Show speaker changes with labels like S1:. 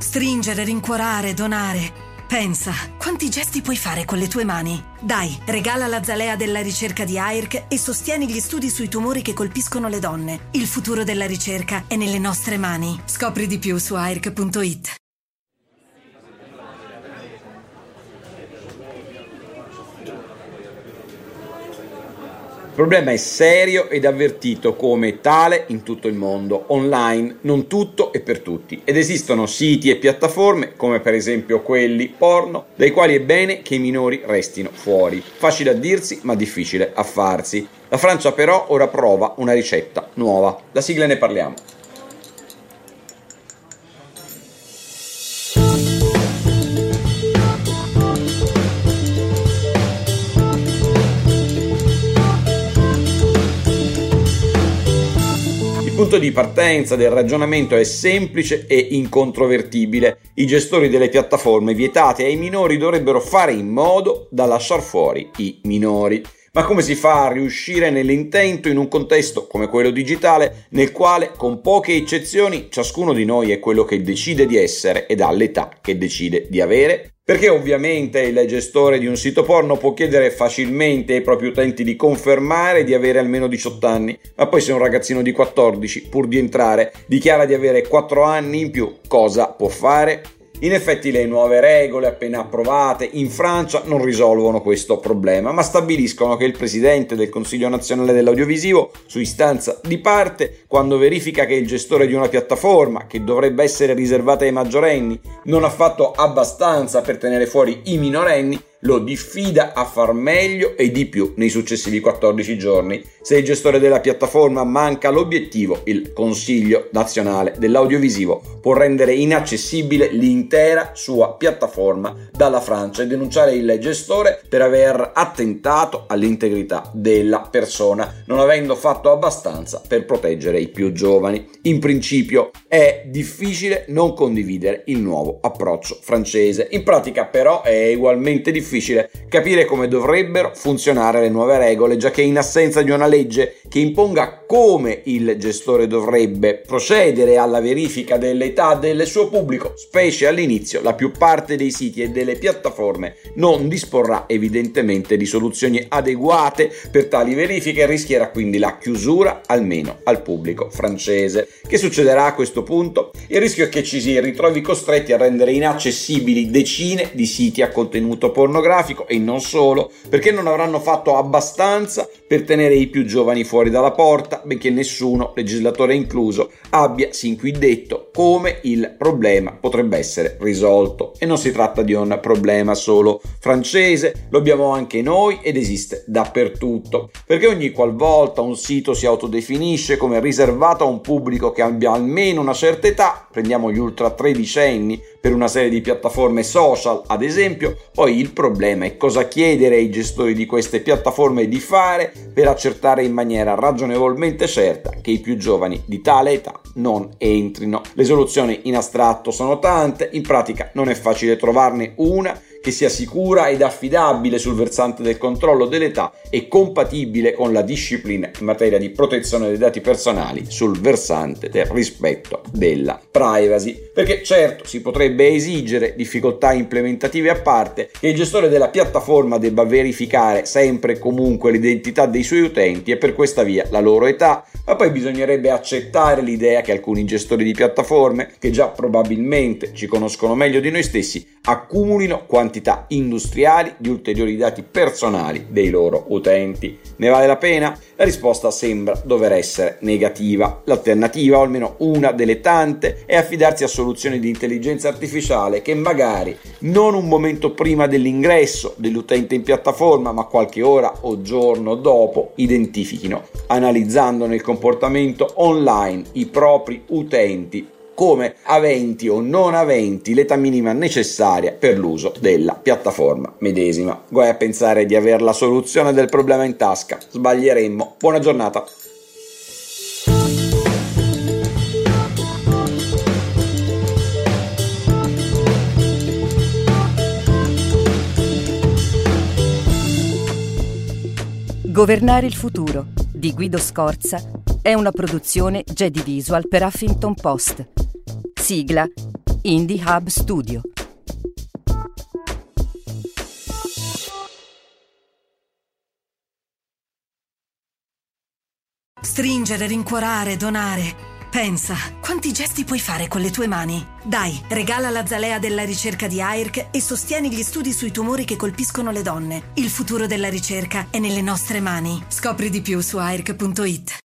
S1: Stringere, rincuorare, donare. Pensa, quanti gesti puoi fare con le tue mani? Dai, regala la zalea della ricerca di AIRC e sostieni gli studi sui tumori che colpiscono le donne. Il futuro della ricerca è nelle nostre mani. Scopri di più su AIRC.it.
S2: problema è serio ed avvertito come tale in tutto il mondo, online, non tutto e per tutti. Ed esistono siti e piattaforme, come per esempio quelli porno, dai quali è bene che i minori restino fuori. Facile a dirsi, ma difficile a farsi. La Francia però ora prova una ricetta nuova. La sigla ne parliamo. Punto di partenza del ragionamento è semplice e incontrovertibile. I gestori delle piattaforme vietate ai minori dovrebbero fare in modo da lasciar fuori i minori. Ma come si fa a riuscire nell'intento in un contesto come quello digitale nel quale, con poche eccezioni, ciascuno di noi è quello che decide di essere ed ha l'età che decide di avere? Perché ovviamente il gestore di un sito porno può chiedere facilmente ai propri utenti di confermare di avere almeno 18 anni, ma poi se un ragazzino di 14, pur di entrare, dichiara di avere 4 anni in più, cosa può fare? In effetti le nuove regole appena approvate in Francia non risolvono questo problema, ma stabiliscono che il presidente del Consiglio nazionale dell'audiovisivo, su istanza di parte, quando verifica che il gestore di una piattaforma, che dovrebbe essere riservata ai maggiorenni, non ha fatto abbastanza per tenere fuori i minorenni, lo diffida a far meglio e di più nei successivi 14 giorni. Se il gestore della piattaforma manca l'obiettivo, il Consiglio nazionale dell'audiovisivo può rendere inaccessibile l'intera sua piattaforma dalla Francia e denunciare il gestore per aver attentato all'integrità della persona, non avendo fatto abbastanza per proteggere i più giovani. In principio è difficile non condividere il nuovo approccio francese. In pratica però è ugualmente difficile difficile capire come dovrebbero funzionare le nuove regole, già che in assenza di una legge che imponga come il gestore dovrebbe procedere alla verifica dell'età del suo pubblico, specie all'inizio, la più parte dei siti e delle piattaforme non disporrà evidentemente di soluzioni adeguate per tali verifiche e rischierà quindi la chiusura almeno al pubblico francese. Che succederà a questo punto? Il rischio è che ci si ritrovi costretti a rendere inaccessibili decine di siti a contenuto pornografico pornografico e non solo, perché non avranno fatto abbastanza per tenere i più giovani fuori dalla porta, benché nessuno, legislatore incluso, abbia sin qui detto come il problema potrebbe essere risolto. E non si tratta di un problema solo francese, lo abbiamo anche noi ed esiste dappertutto, perché ogni qualvolta un sito si autodefinisce come riservato a un pubblico che abbia almeno una certa età, prendiamo gli ultra tredicenni per una serie di piattaforme social, ad esempio, poi il problema è cosa chiedere ai gestori di queste piattaforme di fare per accertare in maniera ragionevolmente certa che i più giovani di tale età non entrino. Le soluzioni in astratto sono tante, in pratica non è facile trovarne una che sia sicura ed affidabile sul versante del controllo dell'età e compatibile con la disciplina in materia di protezione dei dati personali sul versante del rispetto della privacy. Perché certo si potrebbe esigere, difficoltà implementative a parte, che il gestore della piattaforma debba verificare sempre e comunque l'identità dei suoi utenti e per questa via la loro età, ma poi bisognerebbe accettare l'idea che alcuni gestori di piattaforme, che già probabilmente ci conoscono meglio di noi stessi, accumulino quantità industriali di ulteriori dati personali dei loro utenti. Ne vale la pena? La risposta sembra dover essere negativa. L'alternativa, o almeno una delle tante, è affidarsi a soluzioni di intelligenza artificiale che magari non un momento prima dell'ingresso dell'utente in piattaforma, ma qualche ora o giorno dopo, identifichino, analizzandone il comportamento online, i propri utenti come aventi o non aventi l'età minima necessaria per l'uso della piattaforma medesima. Guai a pensare di avere la soluzione del problema in tasca, sbaglieremmo. Buona giornata.
S3: Governare il futuro di Guido Scorza è una produzione Jedi Visual per Huffington Post. Sigla Indie Hub Studio.
S1: Stringere, rincuorare, donare. Pensa, quanti gesti puoi fare con le tue mani? Dai, regala la zalea della ricerca di AIRC e sostieni gli studi sui tumori che colpiscono le donne. Il futuro della ricerca è nelle nostre mani. Scopri di più su AIRC.it.